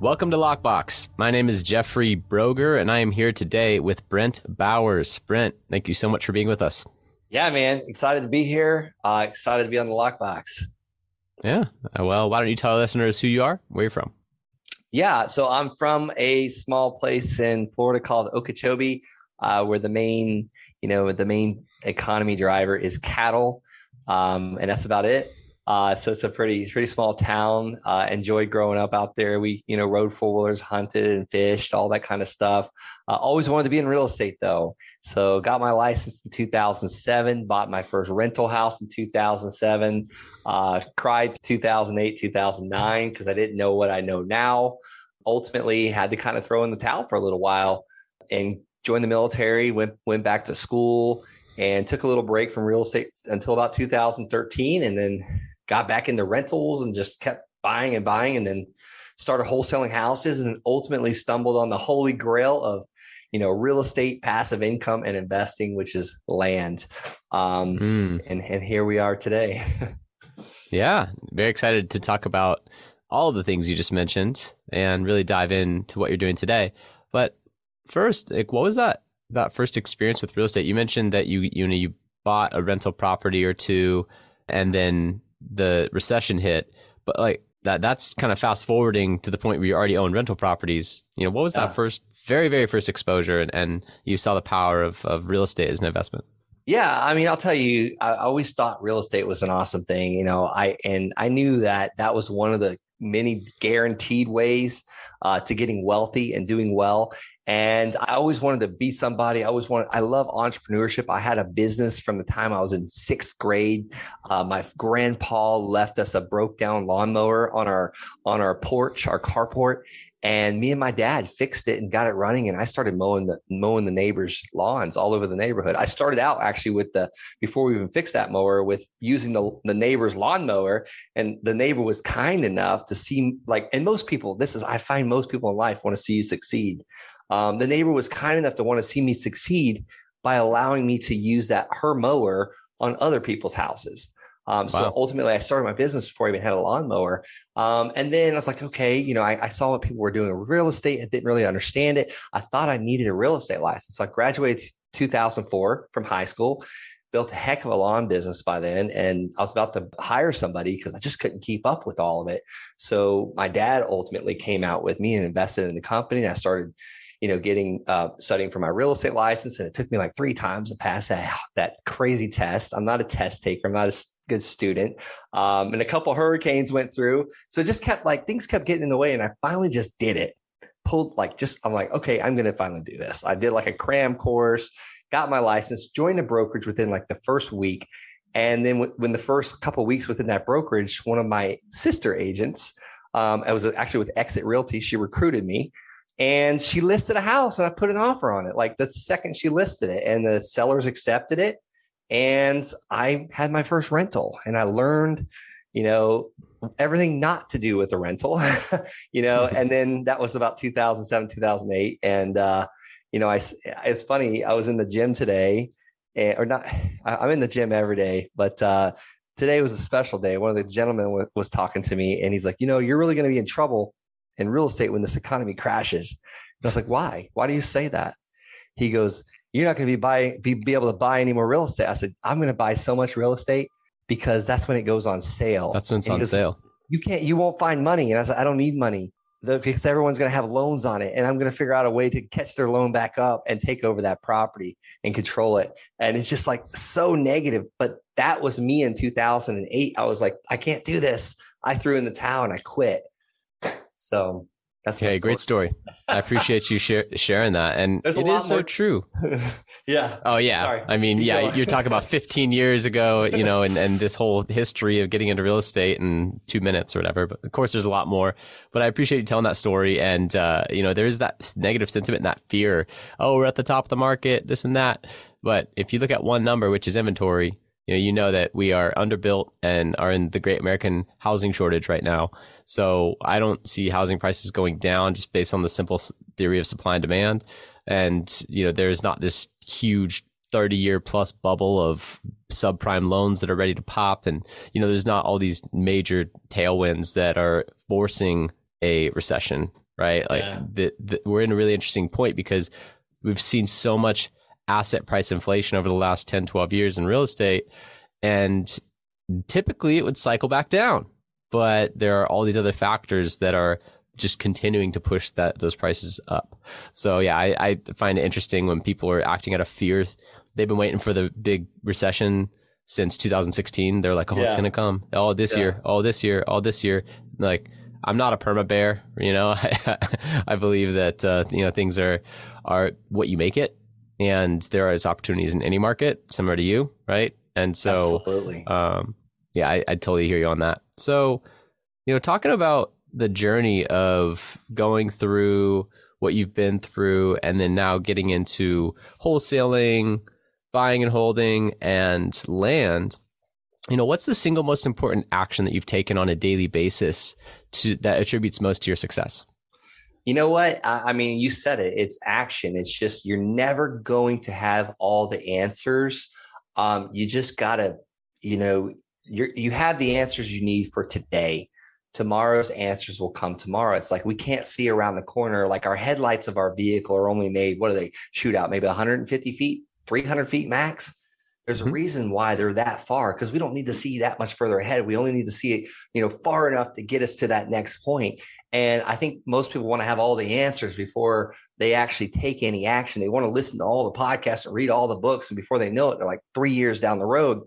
Welcome to Lockbox. My name is Jeffrey Broger, and I am here today with Brent Bowers. Brent, thank you so much for being with us. Yeah, man. Excited to be here. Uh, excited to be on the Lockbox. Yeah. Uh, well, why don't you tell our listeners who you are, where you're from? Yeah. So I'm from a small place in Florida called Okeechobee, uh, where the main, you know, the main economy driver is cattle. Um, and that's about it. Uh, so it's a pretty pretty small town. Uh, enjoyed growing up out there. We you know rode four wheelers, hunted and fished, all that kind of stuff. Uh, always wanted to be in real estate though. So got my license in 2007. Bought my first rental house in 2007. Uh, cried 2008 2009 because I didn't know what I know now. Ultimately had to kind of throw in the towel for a little while and joined the military. Went went back to school and took a little break from real estate until about 2013 and then got back into rentals and just kept buying and buying and then started wholesaling houses and then ultimately stumbled on the holy grail of you know real estate passive income and investing which is land. Um, mm. and and here we are today. Yeah very excited to talk about all of the things you just mentioned and really dive into what you're doing today. But first like what was that that first experience with real estate? You mentioned that you you know you bought a rental property or two and then the recession hit, but like that that's kind of fast forwarding to the point where you already own rental properties. You know, what was yeah. that first very, very first exposure and, and you saw the power of, of real estate as an investment? Yeah, I mean, I'll tell you, I always thought real estate was an awesome thing, you know. I and I knew that that was one of the many guaranteed ways uh, to getting wealthy and doing well. And I always wanted to be somebody. I always wanted, I love entrepreneurship. I had a business from the time I was in sixth grade. Uh, my grandpa left us a broke down lawnmower on our, on our porch, our carport and me and my dad fixed it and got it running and i started mowing the mowing the neighbors lawns all over the neighborhood i started out actually with the before we even fixed that mower with using the, the neighbor's lawnmower and the neighbor was kind enough to see like and most people this is i find most people in life want to see you succeed um, the neighbor was kind enough to want to see me succeed by allowing me to use that her mower on other people's houses um, so ultimately, I started my business before I even had a lawnmower. Um, and then I was like, okay, you know, I, I, saw what people were doing with real estate. I didn't really understand it. I thought I needed a real estate license. So I graduated 2004 from high school, built a heck of a lawn business by then. And I was about to hire somebody because I just couldn't keep up with all of it. So my dad ultimately came out with me and invested in the company. And I started you know, getting uh, studying for my real estate license, and it took me like three times to pass that that crazy test. I'm not a test taker. I'm not a good student. Um, and a couple hurricanes went through, so just kept like things kept getting in the way, and I finally just did it. Pulled like just I'm like, okay, I'm gonna finally do this. I did like a cram course, got my license, joined a brokerage within like the first week. And then when the first couple weeks within that brokerage, one of my sister agents, um, I was actually with Exit Realty, she recruited me and she listed a house and I put an offer on it. Like the second she listed it and the sellers accepted it and I had my first rental and I learned you know everything not to do with a rental you know and then that was about 2007 2008 and uh you know I it's funny I was in the gym today and, or not I'm in the gym every day but uh today was a special day. One of the gentlemen w- was talking to me and he's like you know you're really going to be in trouble in real estate when this economy crashes. And I was like, why? Why do you say that? He goes, you're not going to be buy be, be able to buy any more real estate. I said, I'm going to buy so much real estate because that's when it goes on sale. That's when it's on goes, sale. You can't, you won't find money. And I said, I don't need money. because everyone's going to have loans on it and i'm going to figure out a way to catch their loan back up and take over that property and control it and it's just like so negative but that was me in 2008 i was like i can't do this i threw in the towel and i quit so that's okay. Great story. I appreciate you share, sharing that, and There's it is so true. yeah. Oh yeah. Sorry. I mean, Keep yeah. Going. You're talking about 15 years ago, you know, and and this whole history of getting into real estate in two minutes or whatever. But of course, there's a lot more. But I appreciate you telling that story, and uh, you know, there is that negative sentiment and that fear. Oh, we're at the top of the market, this and that. But if you look at one number, which is inventory, you know, you know that we are underbuilt and are in the great American housing shortage right now. So I don't see housing prices going down just based on the simple theory of supply and demand. And, you know, there's not this huge 30 year plus bubble of subprime loans that are ready to pop. And, you know, there's not all these major tailwinds that are forcing a recession, right? Like yeah. the, the, we're in a really interesting point because we've seen so much asset price inflation over the last 10, 12 years in real estate. And typically it would cycle back down. But there are all these other factors that are just continuing to push that those prices up. So yeah, I, I find it interesting when people are acting out of fear. They've been waiting for the big recession since 2016. They're like, oh, yeah. it's gonna come. Oh, this yeah. year. Oh, this year. Oh, this year. Like, I'm not a perma bear. You know, I, I believe that uh, you know things are are what you make it and there is opportunities in any market, similar to you, right? And so, Absolutely. Um, yeah, I, I totally hear you on that. So, you know, talking about the journey of going through what you've been through and then now getting into wholesaling, buying and holding, and land. You know, what's the single most important action that you've taken on a daily basis to that attributes most to your success? You know what? I, I mean, you said it. It's action. It's just you're never going to have all the answers. Um, you just gotta, you know, you you have the answers you need for today. Tomorrow's answers will come tomorrow. It's like we can't see around the corner. Like our headlights of our vehicle are only made. What do they shoot out? Maybe 150 feet, 300 feet max. There's a mm-hmm. reason why they're that far because we don't need to see that much further ahead. We only need to see it, you know, far enough to get us to that next point. And I think most people want to have all the answers before they actually take any action. They want to listen to all the podcasts and read all the books. And before they know it, they're like three years down the road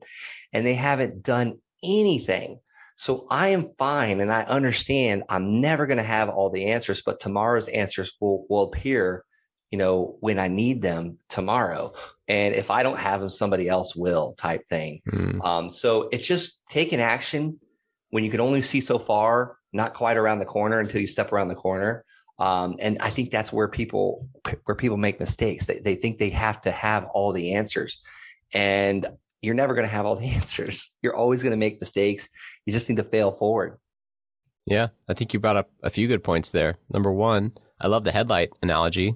and they haven't done anything. So I am fine and I understand I'm never going to have all the answers, but tomorrow's answers will, will appear you know, when I need them tomorrow. And if I don't have them, somebody else will type thing. Mm. Um, so it's just taking action when you can only see so far, not quite around the corner until you step around the corner. Um, and I think that's where people where people make mistakes. They, they think they have to have all the answers, and you're never going to have all the answers. You're always going to make mistakes. You just need to fail forward. Yeah, I think you brought up a few good points there. Number one, I love the headlight analogy.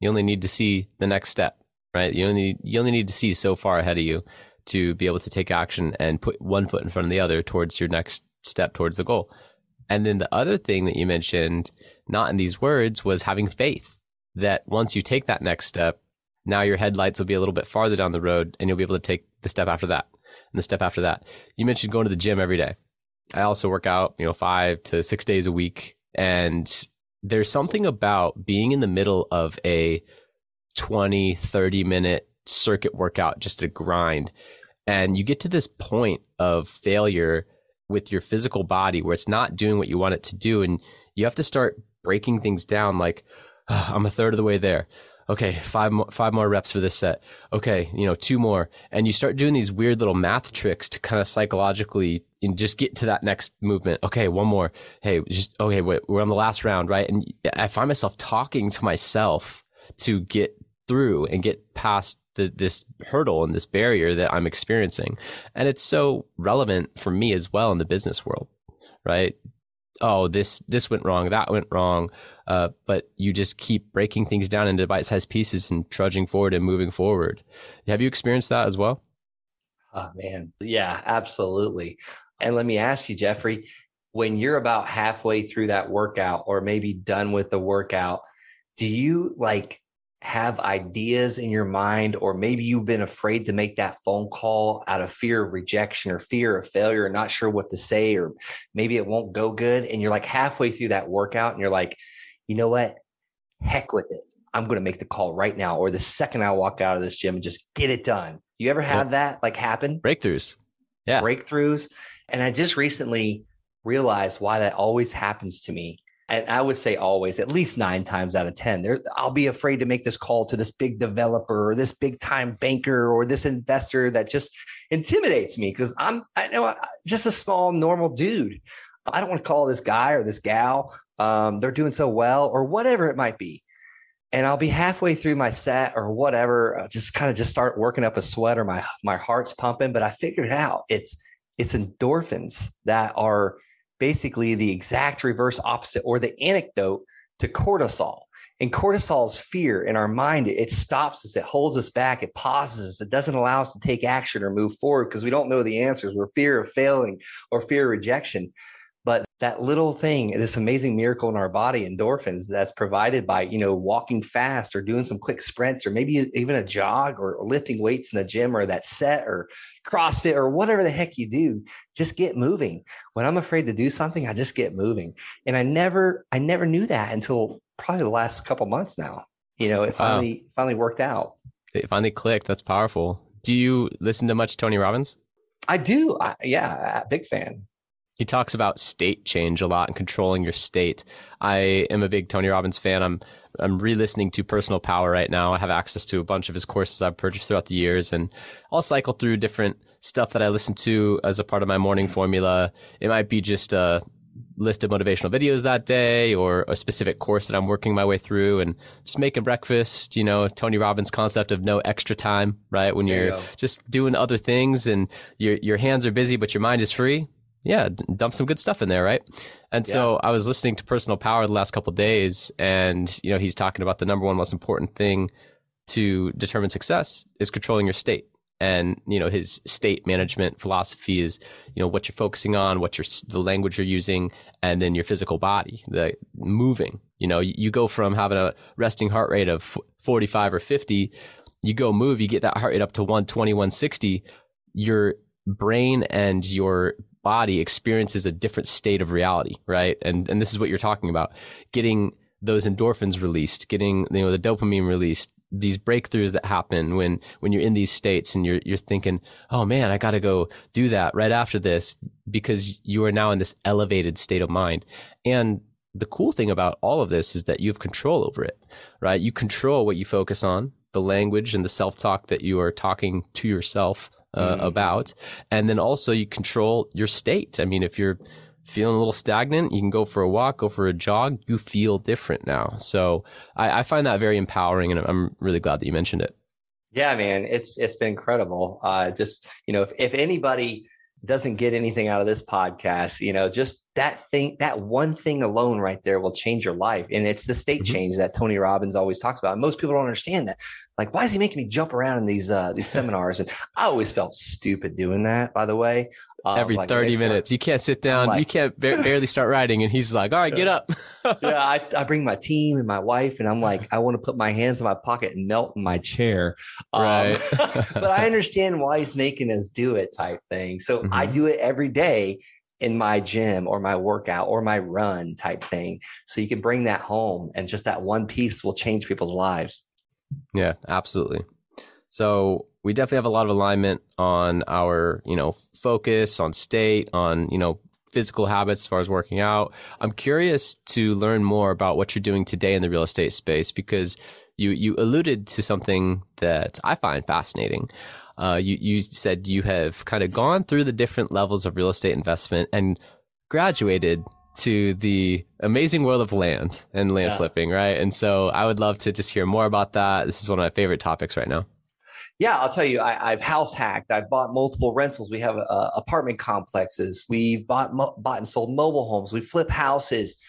You only need to see the next step, right? You only you only need to see so far ahead of you to be able to take action and put one foot in front of the other towards your next step towards the goal. And then the other thing that you mentioned, not in these words, was having faith that once you take that next step, now your headlights will be a little bit farther down the road and you'll be able to take the step after that and the step after that. You mentioned going to the gym every day. I also work out, you know, five to six days a week. And there's something about being in the middle of a 20, 30 minute circuit workout, just a grind. And you get to this point of failure with your physical body where it's not doing what you want it to do. And you have to start breaking things down like, oh, I'm a third of the way there okay, five more, five more reps for this set. Okay, you know, two more. And you start doing these weird little math tricks to kind of psychologically and just get to that next movement. Okay, one more. Hey, just, okay, wait, we're on the last round, right? And I find myself talking to myself to get through and get past the, this hurdle and this barrier that I'm experiencing. And it's so relevant for me as well in the business world, right? oh this this went wrong that went wrong. Uh, but you just keep breaking things down into bite-sized pieces and trudging forward and moving forward. Have you experienced that as well? Oh man. Yeah absolutely. And let me ask you jeffrey when you're about halfway through that workout or maybe done with the workout do you like have ideas in your mind, or maybe you've been afraid to make that phone call out of fear of rejection or fear of failure, or not sure what to say, or maybe it won't go good. And you're like halfway through that workout and you're like, you know what? Heck with it. I'm going to make the call right now, or the second I walk out of this gym and just get it done. You ever have that like happen? Breakthroughs. Yeah. Breakthroughs. And I just recently realized why that always happens to me and I would say always, at least nine times out of 10, there, I'll be afraid to make this call to this big developer or this big time banker or this investor that just intimidates me because I'm, I know, just a small, normal dude. I don't want to call this guy or this gal. Um, they're doing so well or whatever it might be. And I'll be halfway through my set or whatever, I'll just kind of just start working up a sweat or my, my heart's pumping. But I figured out it's, it's endorphins that are basically the exact reverse opposite or the anecdote to cortisol. And cortisol's fear in our mind. It stops us, it holds us back, it pauses us, it doesn't allow us to take action or move forward because we don't know the answers. We're fear of failing or fear of rejection. But that little thing, this amazing miracle in our body, endorphins, that's provided by, you know, walking fast or doing some quick sprints or maybe even a jog or lifting weights in the gym or that set or CrossFit or whatever the heck you do, just get moving. When I'm afraid to do something, I just get moving. And I never, I never knew that until probably the last couple months now. You know, it finally, wow. finally worked out. It finally clicked. That's powerful. Do you listen to much Tony Robbins? I do. I, yeah, big fan. He talks about state change a lot and controlling your state. I am a big Tony Robbins fan. I'm I'm re-listening to Personal Power right now. I have access to a bunch of his courses I've purchased throughout the years, and I'll cycle through different stuff that I listen to as a part of my morning formula. It might be just a list of motivational videos that day or a specific course that I'm working my way through and just making breakfast, you know, Tony Robbins concept of no extra time, right? When you're you just doing other things and your your hands are busy but your mind is free yeah, dump some good stuff in there, right? And yeah. so I was listening to Personal Power the last couple days, and you know he's talking about the number one most important thing to determine success is controlling your state. And you know his state management philosophy is you know what you're focusing on, what you're the language you're using, and then your physical body, the moving. You know, you go from having a resting heart rate of 45 or 50, you go move, you get that heart rate up to 120, 160. Your brain and your body experiences a different state of reality, right? And and this is what you're talking about, getting those endorphins released, getting you know the dopamine released, these breakthroughs that happen when when you're in these states and you're you're thinking, "Oh man, I got to go do that right after this because you are now in this elevated state of mind." And the cool thing about all of this is that you have control over it, right? You control what you focus on, the language and the self-talk that you are talking to yourself uh, mm. about. And then also you control your state. I mean, if you're feeling a little stagnant, you can go for a walk, go for a jog. You feel different now. So I, I find that very empowering, and I'm really glad that you mentioned it. Yeah, man, it's it's been incredible. Uh, just you know, if if anybody doesn't get anything out of this podcast, you know, just that thing, that one thing alone right there will change your life. And it's the state mm-hmm. change that Tony Robbins always talks about. And most people don't understand that. Like, why is he making me jump around in these uh, these seminars? And I always felt stupid doing that. By the way, um, every like 30 minutes, you can't sit down, like, you can't ba- barely start writing, and he's like, "All right, get up." yeah, I, I bring my team and my wife, and I'm like, I want to put my hands in my pocket and melt in my chair. Um, right. but I understand why he's making us do it, type thing. So mm-hmm. I do it every day in my gym or my workout or my run type thing. So you can bring that home, and just that one piece will change people's lives. Yeah, absolutely. So we definitely have a lot of alignment on our, you know, focus, on state, on, you know, physical habits as far as working out. I'm curious to learn more about what you're doing today in the real estate space because you you alluded to something that I find fascinating. Uh, you you said you have kind of gone through the different levels of real estate investment and graduated to the amazing world of land and land yeah. flipping, right? And so I would love to just hear more about that. This is one of my favorite topics right now. Yeah, I'll tell you, I, have house hacked. I've bought multiple rentals. We have uh, apartment complexes. We've bought mo- bought and sold mobile homes. We flip houses.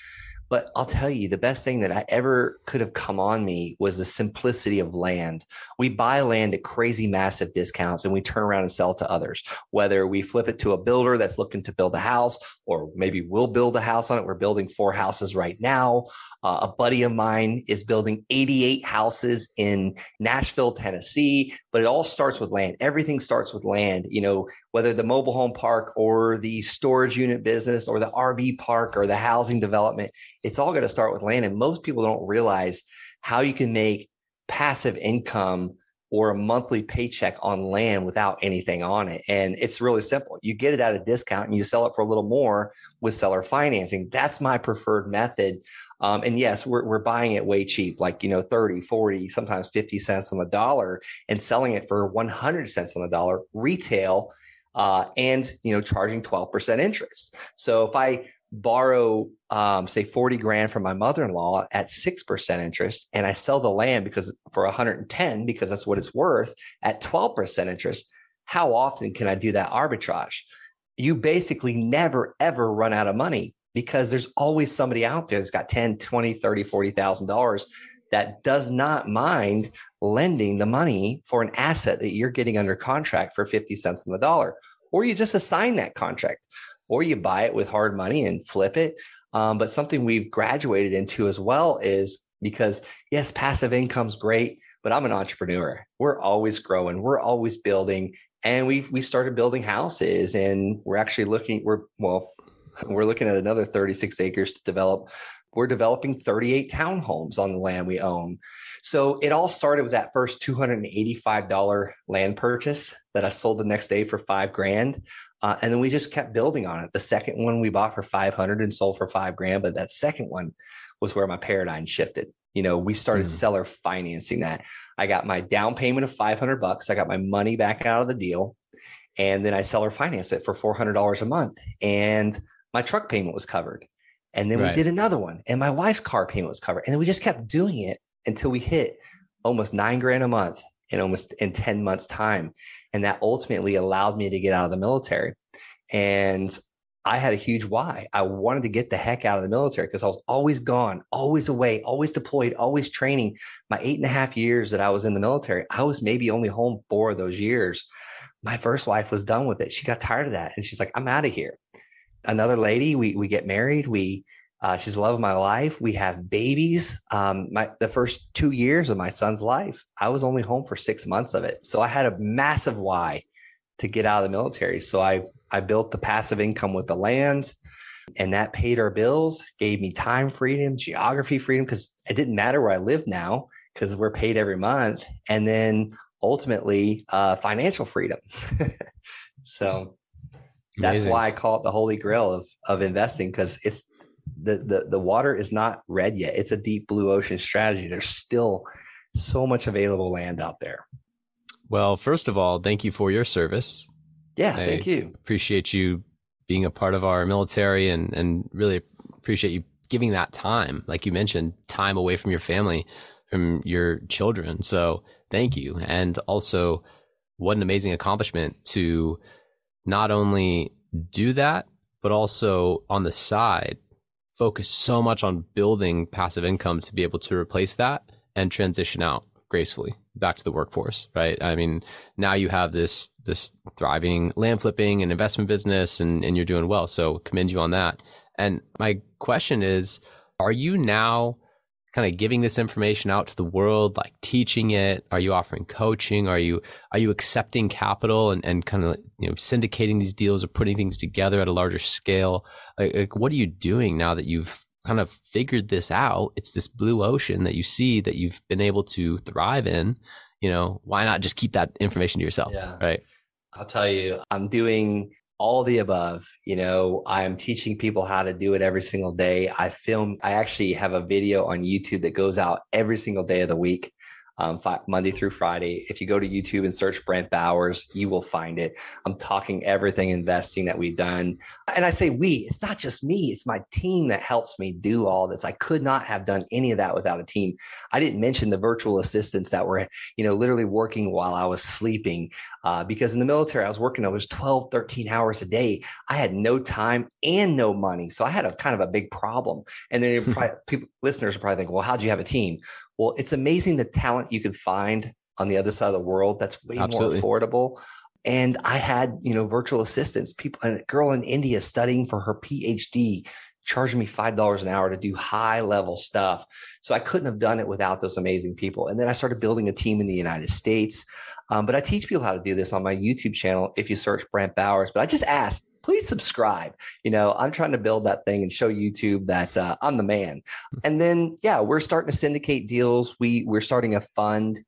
But I'll tell you, the best thing that I ever could have come on me was the simplicity of land. We buy land at crazy massive discounts and we turn around and sell to others. Whether we flip it to a builder that's looking to build a house, or maybe we'll build a house on it. We're building four houses right now. Uh, a buddy of mine is building 88 houses in Nashville, Tennessee, but it all starts with land. Everything starts with land. You know, whether the mobile home park or the storage unit business or the RV park or the housing development, it's all going to start with land. And most people don't realize how you can make passive income or a monthly paycheck on land without anything on it. And it's really simple. You get it at a discount and you sell it for a little more with seller financing. That's my preferred method. Um, and yes, we're, we're buying it way cheap, like, you know, 30, 40, sometimes 50 cents on the dollar and selling it for 100 cents on the dollar retail uh, and, you know, charging 12% interest. So if I borrow um, say 40 grand from my mother-in-law at 6% interest and i sell the land because for 110 because that's what it's worth at 12% interest how often can i do that arbitrage you basically never ever run out of money because there's always somebody out there that's got 10 20 30 40,000 dollars that does not mind lending the money for an asset that you're getting under contract for 50 cents on the dollar or you just assign that contract or you buy it with hard money and flip it. Um, but something we've graduated into as well is because yes, passive income's great, but I'm an entrepreneur. We're always growing, we're always building, and we we started building houses, and we're actually looking. We're well, we're looking at another 36 acres to develop. We're developing 38 townhomes on the land we own. So it all started with that first $285 land purchase that I sold the next day for five grand. Uh, and then we just kept building on it. The second one we bought for 500 and sold for five grand. But that second one was where my paradigm shifted. You know, we started mm. seller financing that. I got my down payment of 500 bucks. I got my money back out of the deal. And then I seller financed it for $400 a month. And my truck payment was covered. And then right. we did another one. And my wife's car payment was covered. And then we just kept doing it until we hit almost nine grand a month in almost in 10 months time. And that ultimately allowed me to get out of the military. And i had a huge why. I wanted to get the heck out of the military because i was always gone always away always deployed always training. My eight and a half years that i was in the military i was maybe only home four of those years. My first wife was done with it. She got tired of that. And she's like i'm out of here. Another lady we we get married. We uh, she's the love of my life. We have babies. Um, my the first two years of my son's life, I was only home for six months of it. So I had a massive why to get out of the military. So I I built the passive income with the land, and that paid our bills, gave me time freedom, geography freedom, because it didn't matter where I live now because we're paid every month, and then ultimately uh, financial freedom. so that's why I call it the holy grail of of investing because it's the, the the water is not red yet. It's a deep blue ocean strategy. There's still so much available land out there. Well, first of all, thank you for your service. Yeah, I thank you. Appreciate you being a part of our military and and really appreciate you giving that time, like you mentioned, time away from your family, from your children. So thank you. And also what an amazing accomplishment to not only do that, but also on the side focus so much on building passive income to be able to replace that and transition out gracefully back to the workforce right? I mean now you have this this thriving land flipping and investment business and, and you're doing well so commend you on that. And my question is are you now kind of giving this information out to the world like teaching it? Are you offering coaching? Are you are you accepting capital and, and kind of you know syndicating these deals or putting things together at a larger scale? Like, like what are you doing now that you've kind of figured this out? It's this blue ocean that you see that you've been able to thrive in. You know why not just keep that information to yourself yeah. right? I'll tell you i'm doing all the above. You know, I am teaching people how to do it every single day. I film, I actually have a video on YouTube that goes out every single day of the week um, Monday through Friday. If you go to YouTube and search Brent Bowers, you will find it. I'm talking everything investing that we've done. And I say we, it's not just me, it's my team that helps me do all this. I could not have done any of that without a team. I didn't mention the virtual assistants that were, you know, literally working while I was sleeping. Uh, because in the military, I was working, I was 12, 13 hours a day. I had no time and no money. So I had a kind of a big problem. And then probably, people, listeners are probably thinking, well, how'd you have a team? Well, it's amazing the talent you can find on the other side of the world that's way Absolutely. more affordable. And I had, you know, virtual assistants, people, and a girl in India studying for her PhD, charging me $5 an hour to do high level stuff. So I couldn't have done it without those amazing people. And then I started building a team in the United States. Um, but I teach people how to do this on my YouTube channel if you search Brent Bowers. But I just ask, please subscribe. You know, I'm trying to build that thing and show YouTube that uh, I'm the man. Hmm. And then, yeah, we're starting to syndicate deals. We we're starting a fund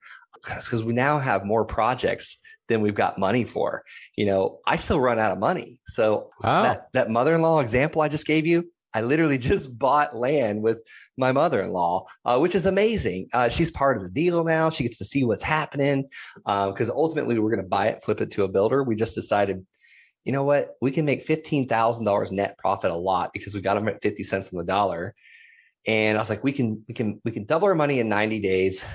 because we now have more projects than we've got money for. You know, I still run out of money. So wow. that, that mother-in-law example I just gave you, I literally just bought land with my mother-in-law, uh, which is amazing. Uh, she's part of the deal now. She gets to see what's happening because uh, ultimately we're going to buy it, flip it to a builder. We just decided, you know what, we can make fifteen thousand dollars net profit a lot because we got them at fifty cents on the dollar. And I was like, we can we can we can double our money in ninety days,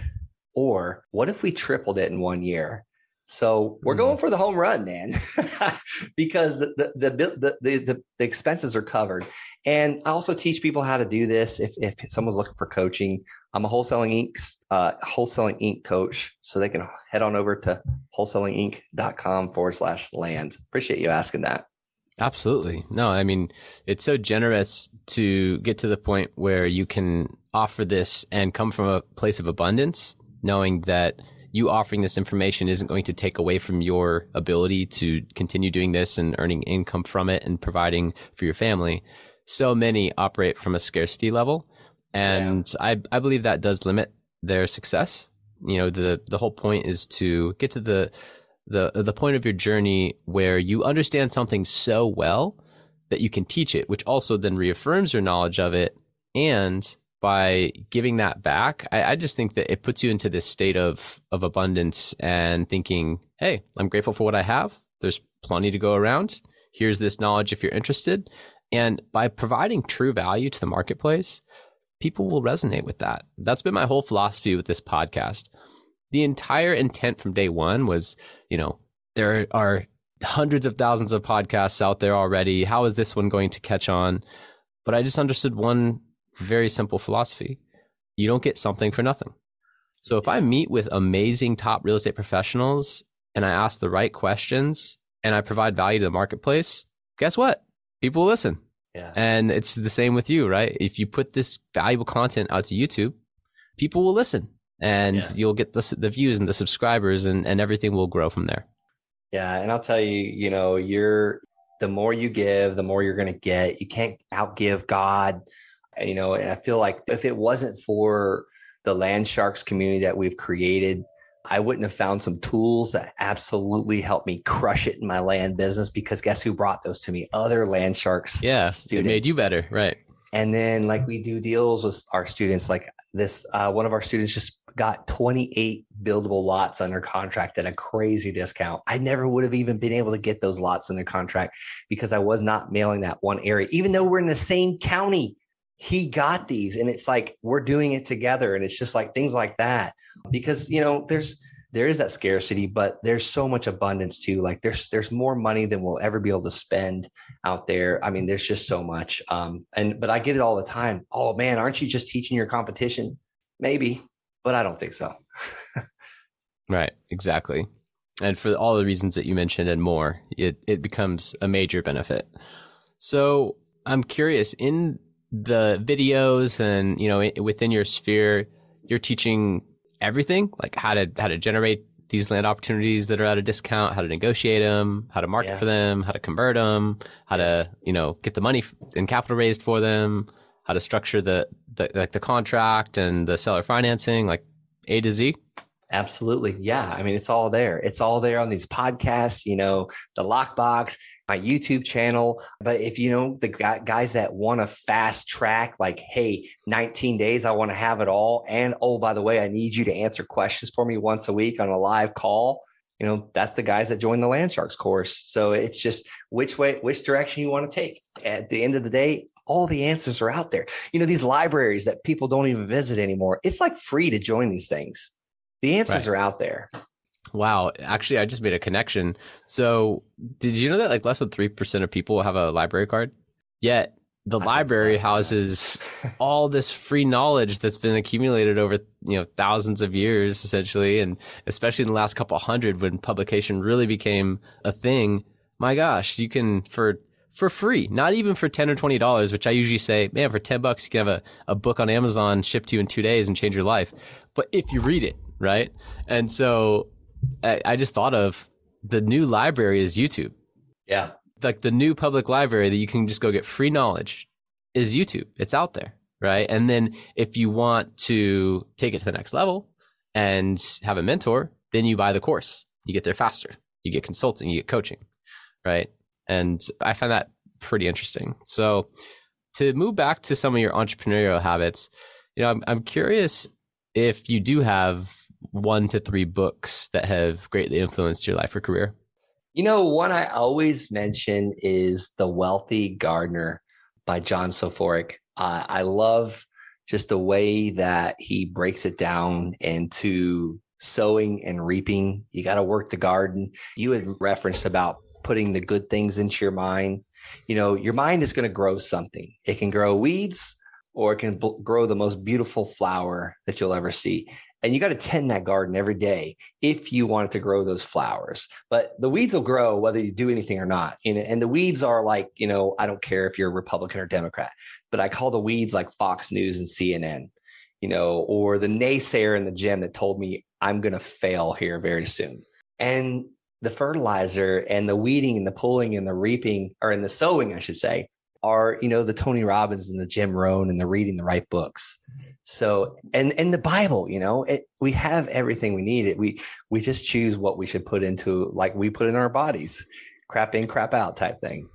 or what if we tripled it in one year? So we're going mm-hmm. for the home run, man, because the the, the the, the the expenses are covered. And I also teach people how to do this. If if someone's looking for coaching, I'm a Wholesaling Inc Uh, Wholesaling Inc coach, so they can head on over to wholesalinginc.com forward slash land. Appreciate you asking that. Absolutely. No, I mean, it's so generous to get to the point where you can offer this and come from a place of abundance, knowing that you offering this information isn't going to take away from your ability to continue doing this and earning income from it and providing for your family. So many operate from a scarcity level. And yeah. I, I believe that does limit their success. You know, the, the whole point is to get to the, the, the point of your journey where you understand something so well that you can teach it, which also then reaffirms your knowledge of it and by giving that back, I, I, just think that it puts you into this state of of abundance and thinking, hey, I'm grateful for what I have. There's plenty to go around. Here's this knowledge if you're interested. And by providing true value to the marketplace, people will resonate with that. That's been my whole philosophy with this podcast. The entire intent from day one was, you know, there are hundreds of thousands of podcasts out there already. How is this one going to catch on? But I just understood one very simple philosophy. You don't get something for nothing. So if I meet with amazing top real estate professionals and I ask the right questions and I provide value to the marketplace, guess what? People will listen. Yeah. And it's the same with you, right? If you put this valuable content out to YouTube, people will listen and yeah. you'll get the, the views and the subscribers and, and everything will grow from there. Yeah. And I'll tell you, you know, you're, the more you give, the more you're going to get. You can't outgive God you know, and I feel like if it wasn't for the land sharks community that we've created, I wouldn't have found some tools that absolutely helped me crush it in my land business because guess who brought those to me? Other land sharks. Yeah. Students. It made you better. Right. And then like we do deals with our students, like this, uh, one of our students just got 28 buildable lots under contract at a crazy discount. I never would have even been able to get those lots under contract because I was not mailing that one area, even though we're in the same county he got these and it's like we're doing it together and it's just like things like that. Because you know there's there is that scarcity but there's so much abundance too like there's there's more money than we'll ever be able to spend out there. I mean there's just so much um and but i get it all the time. Oh man aren't you just teaching your competition? Maybe but i don't think so. Right exactly. And for all the reasons that you mentioned and more it it becomes a major benefit. So i'm curious in the videos and you know within your sphere you're teaching everything like how to how to generate these land opportunities that are at a discount how to negotiate them how to market yeah. for them how to convert them how to you know get the money and capital raised for them how to structure the, the like the contract and the seller financing like a to z Absolutely. Yeah. I mean, it's all there. It's all there on these podcasts, you know, the lockbox, my YouTube channel. But if you know the guys that want to fast track, like, hey, 19 days, I want to have it all. And oh, by the way, I need you to answer questions for me once a week on a live call. You know, that's the guys that join the Land Sharks course. So it's just which way, which direction you want to take. At the end of the day, all the answers are out there. You know, these libraries that people don't even visit anymore, it's like free to join these things. The answers right. are out there. Wow. Actually, I just made a connection. So, did you know that like less than 3% of people have a library card? Yet, the library houses all this free knowledge that's been accumulated over you know thousands of years essentially and especially in the last couple hundred when publication really became a thing my gosh you can for for free not even for 10 or 20 dollars which i usually say man for 10 bucks you can have a, a book on amazon shipped to you in two days and change your life but if you read it right and so I, I just thought of the new library is youtube yeah like the new public library that you can just go get free knowledge is YouTube. It's out there, right? And then if you want to take it to the next level and have a mentor, then you buy the course. You get there faster. You get consulting, you get coaching, right? And I find that pretty interesting. So to move back to some of your entrepreneurial habits, you know, I'm, I'm curious if you do have one to three books that have greatly influenced your life or career. You know, one I always mention is The Wealthy Gardener by John Soforic. Uh, I love just the way that he breaks it down into sowing and reaping. You got to work the garden. You had referenced about putting the good things into your mind. You know, your mind is going to grow something. It can grow weeds or it can b- grow the most beautiful flower that you'll ever see and you got to tend that garden every day if you want it to grow those flowers. But the weeds will grow whether you do anything or not. And, the weeds are like you know i don't care if you're a republican or democrat but i call the weeds like fox news and cnn you know or the naysayer in the gym that told me i'm going to fail here very soon. And the fertilizer and the weeding and the pulling and the reaping or in the sowing i should say are you know the Tony Robbins and the Jim Rohn and the reading the right books. So and and the Bible, you know, it, we have everything we need. It we we just choose what we should put into like we put in our bodies, crap in, crap out type thing.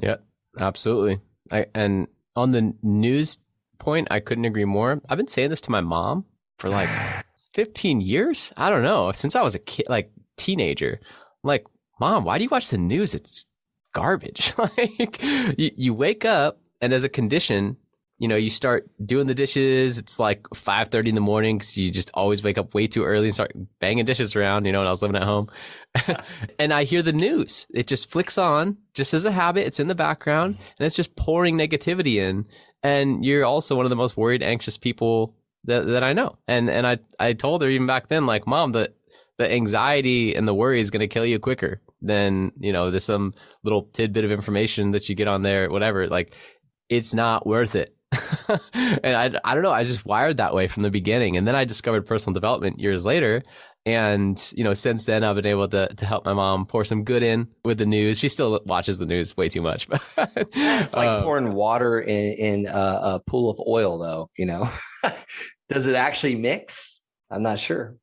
Yeah, absolutely. I and on the news point, I couldn't agree more. I've been saying this to my mom for like 15 years. I don't know since I was a kid, like teenager. I'm like, mom, why do you watch the news? It's garbage. like you, you wake up and as a condition, you know, you start doing the dishes. It's like five thirty in the morning because you just always wake up way too early and start banging dishes around. You know, when I was living at home, and I hear the news. It just flicks on, just as a habit. It's in the background, and it's just pouring negativity in. And you're also one of the most worried, anxious people that that I know. And and I I told her even back then, like, mom, that the anxiety and the worry is going to kill you quicker than you know there's some little tidbit of information that you get on there whatever like it's not worth it. And I, I don't know i just wired that way from the beginning and then i discovered personal development years later and you know since then i've been able to, to help my mom pour some good in with the news. She still watches the news way too much but it's like um, pouring water in, in a, a pool of oil though you know? Does it actually mix? I'm not sure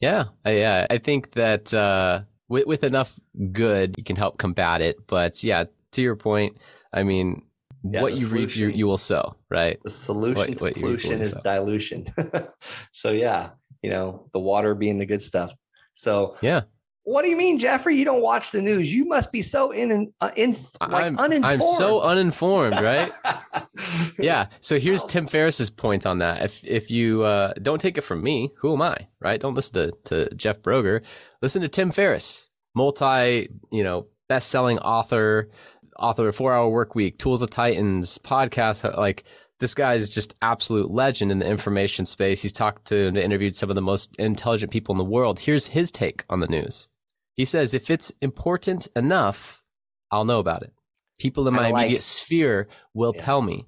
yeah yeah i think that uh with, with enough good, you can help combat it. But yeah, to your point, I mean, yeah, what you reap, you, you will sow, right? The solution what, to pollution is sow. dilution. so yeah, you know, the water being the good stuff. So yeah. What do you mean, Jeffrey? You don't watch the news? You must be so in, uh, in like I'm, uninformed. I'm so uninformed, right? yeah. So here's Tim Ferriss's point on that. If if you uh, don't take it from me, who am I, right? Don't listen to to Jeff Broger. Listen to Tim Ferriss, multi, you know, best-selling author, author of Four Hour Work Week, Tools of Titans, podcast. Like this guy is just absolute legend in the information space. He's talked to and interviewed some of the most intelligent people in the world. Here's his take on the news. He says, if it's important enough, I'll know about it. People in my like, immediate sphere will yeah. tell me.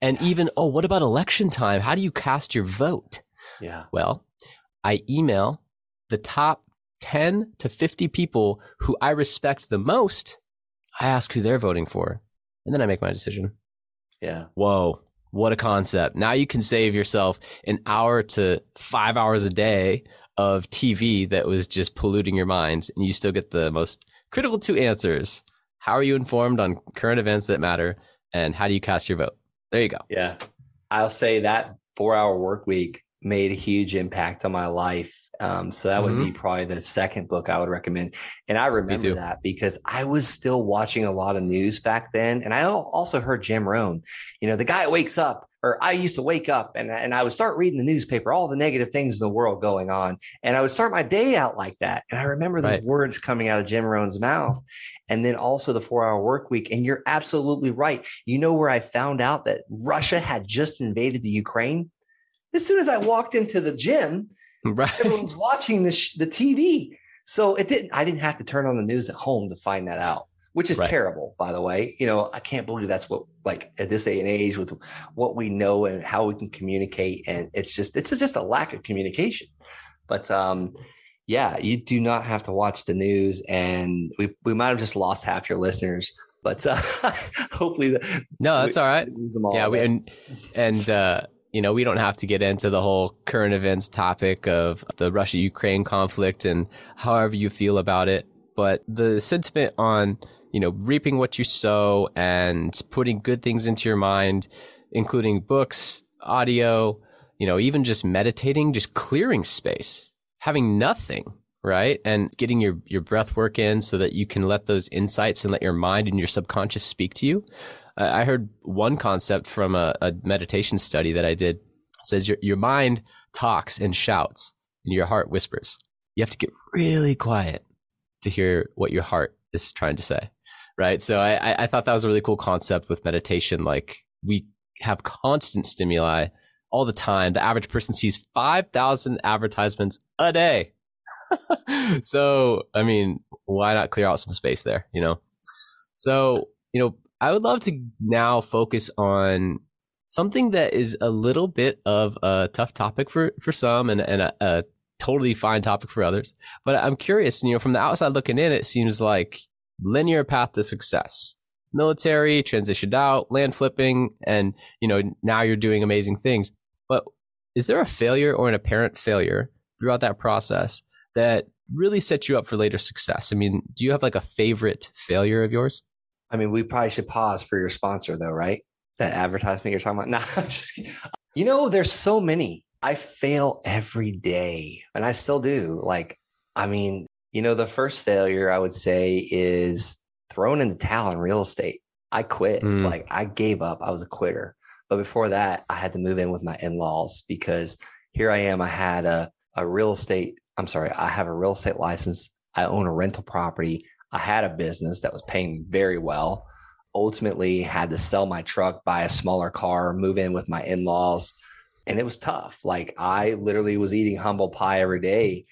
And yes. even, oh, what about election time? How do you cast your vote? Yeah. Well, I email the top 10 to 50 people who I respect the most. I ask who they're voting for, and then I make my decision. Yeah. Whoa. What a concept. Now you can save yourself an hour to five hours a day of TV that was just polluting your mind, and you still get the most critical two answers. How are you informed on current events that matter, and how do you cast your vote? There you go. Yeah. I'll say that four hour work week made a huge impact on my life. Um, so that mm-hmm. would be probably the second book I would recommend. And I remember that because I was still watching a lot of news back then. And I also heard Jim Rohn, you know, the guy wakes up, or I used to wake up and, and I would start reading the newspaper, all the negative things in the world going on. And I would start my day out like that. And I remember those right. words coming out of Jim Rohn's mouth. And then also the four hour work week. And you're absolutely right. You know where I found out that Russia had just invaded the Ukraine? As soon as I walked into the gym, right. everyone's watching the, sh- the TV. So it didn't, I didn't have to turn on the news at home to find that out, which is right. terrible, by the way. You know, I can't believe that's what, like at this day and age with what we know and how we can communicate. And it's just, it's just a lack of communication. But, um, yeah, you do not have to watch the news, and we we might have just lost half your listeners, but uh, hopefully, the, no, that's all right. Yeah, we and and uh, you know, we don't have to get into the whole current events topic of the Russia Ukraine conflict and however you feel about it. But the sentiment on, you know, reaping what you sow and putting good things into your mind, including books, audio, you know, even just meditating, just clearing space, having nothing, right? And getting your, your breath work in so that you can let those insights and let your mind and your subconscious speak to you. I heard one concept from a, a meditation study that I did it says your your mind talks and shouts and your heart whispers. You have to get really quiet to hear what your heart is trying to say. Right. So I, I thought that was a really cool concept with meditation. Like we have constant stimuli all the time. The average person sees 5,000 advertisements a day. so, I mean, why not clear out some space there, you know? So, you know, I would love to now focus on something that is a little bit of a tough topic for, for some and, and a, a totally fine topic for others. But I'm curious, you know, from the outside looking in, it seems like linear path to success. Military, transitioned out, land flipping, and you know, now you're doing amazing things. But is there a failure or an apparent failure throughout that process that really sets you up for later success? I mean, do you have like a favorite failure of yours? I mean, we probably should pause for your sponsor, though, right? That advertisement you're talking about. No, you know, there's so many. I fail every day, and I still do. Like, I mean, you know, the first failure I would say is thrown in the towel in real estate. I quit. Mm. Like, I gave up. I was a quitter. But before that, I had to move in with my in laws because here I am. I had a, a real estate, I'm sorry, I have a real estate license. I own a rental property. I had a business that was paying very well. Ultimately, had to sell my truck, buy a smaller car, move in with my in laws. And it was tough. Like I literally was eating humble pie every day.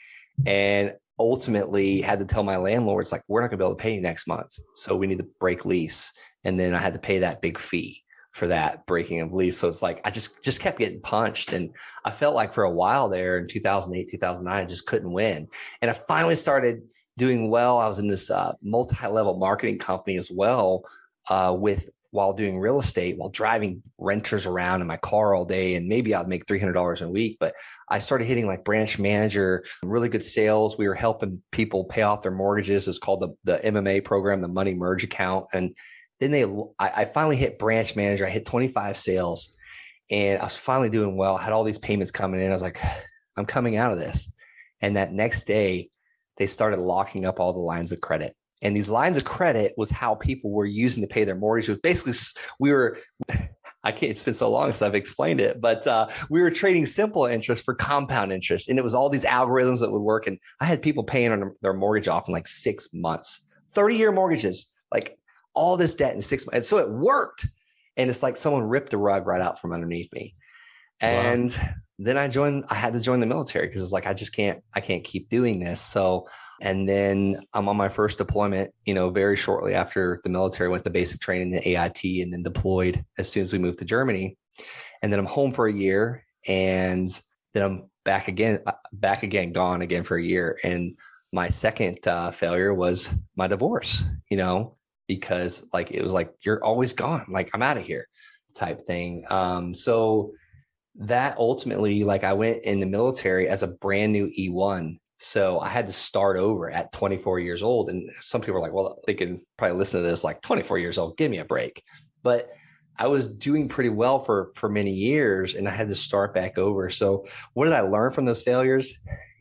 And ultimately had to tell my landlords, like, we're not going to be able to pay you next month. So we need to break lease. And then I had to pay that big fee for that breaking of lease. So it's like I just just kept getting punched, and I felt like for a while there in 2008, 2009, I just couldn't win. And I finally started doing well. I was in this uh, multi-level marketing company as well, uh, with while doing real estate, while driving renters around in my car all day, and maybe I'd make three hundred dollars a week. But I started hitting like branch manager, really good sales. We were helping people pay off their mortgages. It's called the the MMA program, the Money Merge account, and then they I, I finally hit branch manager. I hit twenty five sales, and I was finally doing well. I had all these payments coming in. I was like, I'm coming out of this. And that next day, they started locking up all the lines of credit. And these lines of credit was how people were using to pay their mortgage. It was basically we were I can't, it's been so long since I've explained it, but uh, we were trading simple interest for compound interest. And it was all these algorithms that would work. And I had people paying on their mortgage off in like six months, 30 year mortgages, like all this debt in six months. And so it worked. And it's like someone ripped the rug right out from underneath me. And wow then I joined, I had to join the military because it's like, I just can't, I can't keep doing this. So, and then I'm on my first deployment, you know, very shortly after the military went to basic training, the AIT, and then deployed as soon as we moved to Germany. And then I'm home for a year and then I'm back again, uh, back again, gone again for a year. And my second uh, failure was my divorce, you know, because like it was like, you're always gone. Like I'm out of here type thing. Um, so, that ultimately, like I went in the military as a brand new E1. So I had to start over at 24 years old. And some people are like, well, they can probably listen to this like 24 years old, give me a break. But I was doing pretty well for for many years and I had to start back over. So what did I learn from those failures?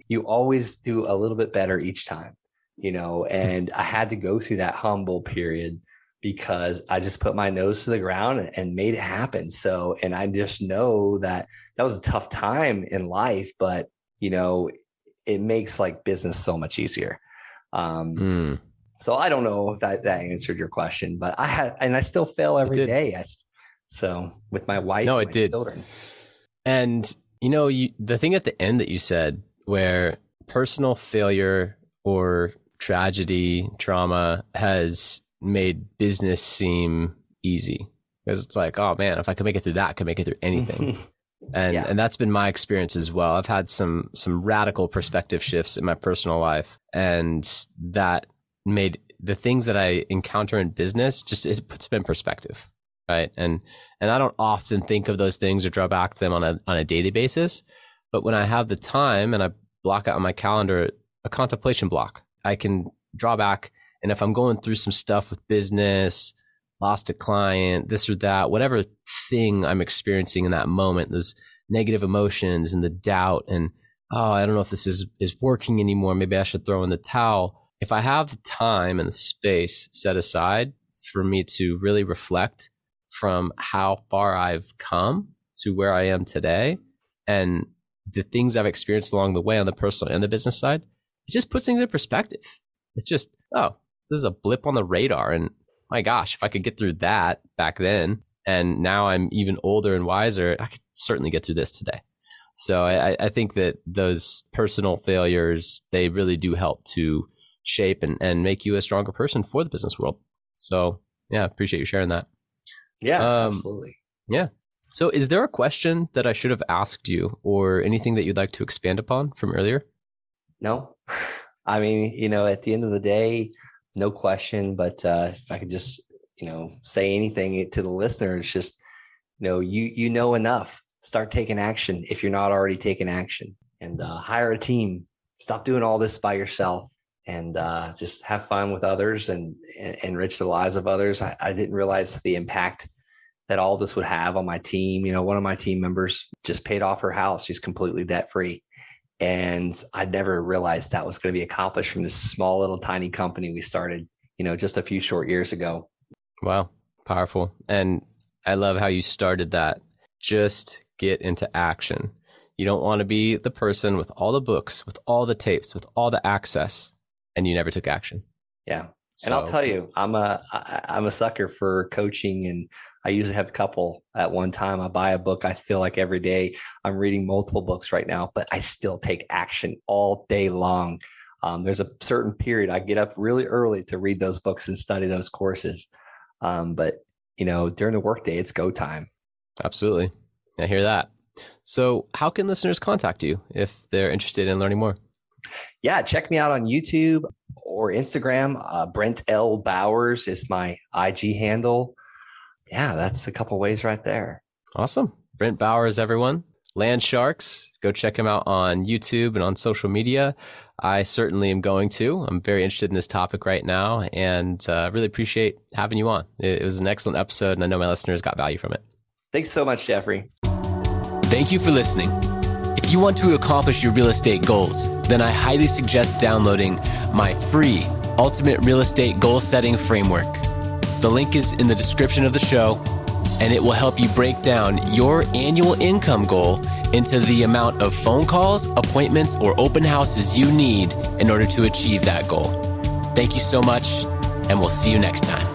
You always do a little bit better each time, you know, and I had to go through that humble period because I just put my nose to the ground and made it happen. So, and I just know that that was a tough time in life, but you know, it makes like business so much easier. Um, mm. So I don't know if that, that answered your question, but I had, and I still fail every day. I, so with my wife, no, it did. Children. And you know, you the thing at the end that you said, where personal failure or tragedy, trauma has made business seem easy because it's like, oh man, if I could make it through that, I could make it through anything. and yeah. and that's been my experience as well. I've had some some radical perspective shifts in my personal life, and that made the things that I encounter in business just it puts them in perspective, right? And and I don't often think of those things or draw back to them on a on a daily basis, but when I have the time and I block out on my calendar a contemplation block, I can draw back. And if I'm going through some stuff with business, lost a client, this or that, whatever thing I'm experiencing in that moment, those negative emotions and the doubt and oh, I don't know if this is is working anymore. Maybe I should throw in the towel if I have the time and the space set aside for me to really reflect from how far I've come to where I am today and the things I've experienced along the way on the personal and the business side, it just puts things in perspective. It's just, oh, this is a blip on the radar. And my gosh, if I could get through that back then, and now I'm even older and wiser, I could certainly get through this today. So I, I think that those personal failures, they really do help to shape and, and make you a stronger person for the business world. So yeah, appreciate you sharing that. Yeah, um, absolutely. Yeah. So is there a question that I should have asked you or anything that you'd like to expand upon from earlier? No. I mean, you know, at the end of the day, no question, but uh, if I could just, you know, say anything to the listener, it's just, you know, you you know enough. Start taking action if you're not already taking action and uh, hire a team. Stop doing all this by yourself and uh, just have fun with others and, and, enrich the lives of others. I, I, didn't realize the impact that all this would have on my team. You know, one of my team members just paid off her house; she's completely debt free, and I never realized that was going to be accomplished from this small little tiny company we started. You know, just a few short years ago. Wow, powerful! And I love how you started that. Just get into action. You don't want to be the person with all the books, with all the tapes, with all the access and you never took action. Yeah. So, and I'll tell you, I'm a I'm a sucker for coaching, and I usually have a couple at one time. I buy a book. I feel like every day I'm reading multiple books right now, but I still take action all day long. Um, there's a certain period I get up really early to read those books and study those courses. Um, but you know, during the workday, it's go time. Absolutely, I hear that. So, how can listeners contact you if they're interested in learning more? yeah, check me out on YouTube or Instagram. Uh, Brent L. Bowers is my IG handle. Yeah, that's a couple ways right there. Awesome. Brent Bowers, everyone. Land Sharks. Go check him out on YouTube and on social media. I certainly am going to. I'm very interested in this topic right now and uh, really appreciate having you on. It, it was an excellent episode, and I know my listeners got value from it. Thanks so much, Jeffrey. Thank you for listening. If you want to accomplish your real estate goals, then I highly suggest downloading my free Ultimate Real Estate Goal Setting Framework. The link is in the description of the show, and it will help you break down your annual income goal into the amount of phone calls, appointments, or open houses you need in order to achieve that goal. Thank you so much, and we'll see you next time.